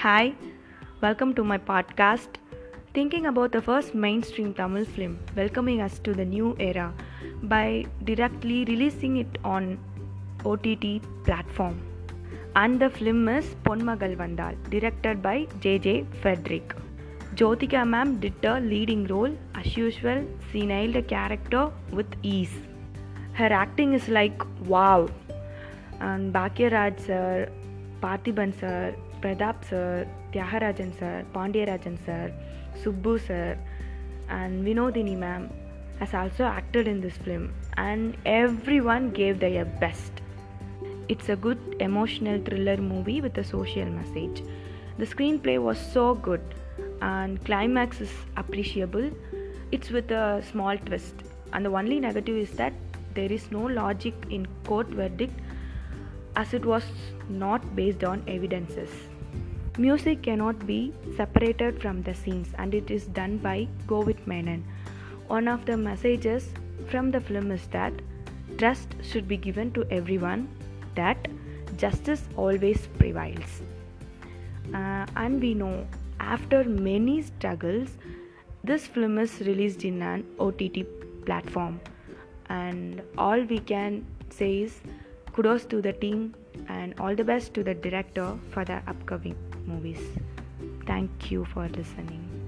Hi, welcome to my podcast. Thinking about the first mainstream Tamil film welcoming us to the new era by directly releasing it on OTT platform. And the film is Ponmagal Vandhal, directed by J.J. Frederick. Jyotika ma'am did the leading role. As usual, she nailed the character with ease. Her acting is like wow. And Bhagyaraj sir, Parthiban sir, Prathap sir, Tyagarajan sir, Pandiyarajan sir, Subbu sir, and Vinodini ma'am has also acted in this film, and everyone gave their best. It's a good emotional thriller movie with a social message. The screenplay was so good, and climax is appreciable. It's with a small twist, and the only negative is that there is no logic in court verdict as it was not based on evidences. Music cannot be separated from the scenes and it is done by Govind Menon. One of the messages from the film is that trust should be given to everyone, that justice always prevails. Uh, and we know after many struggles, this film is released in an OTT platform, and all we can say is kudos to the team and all the best to the director for the upcoming movies. Thank you for listening.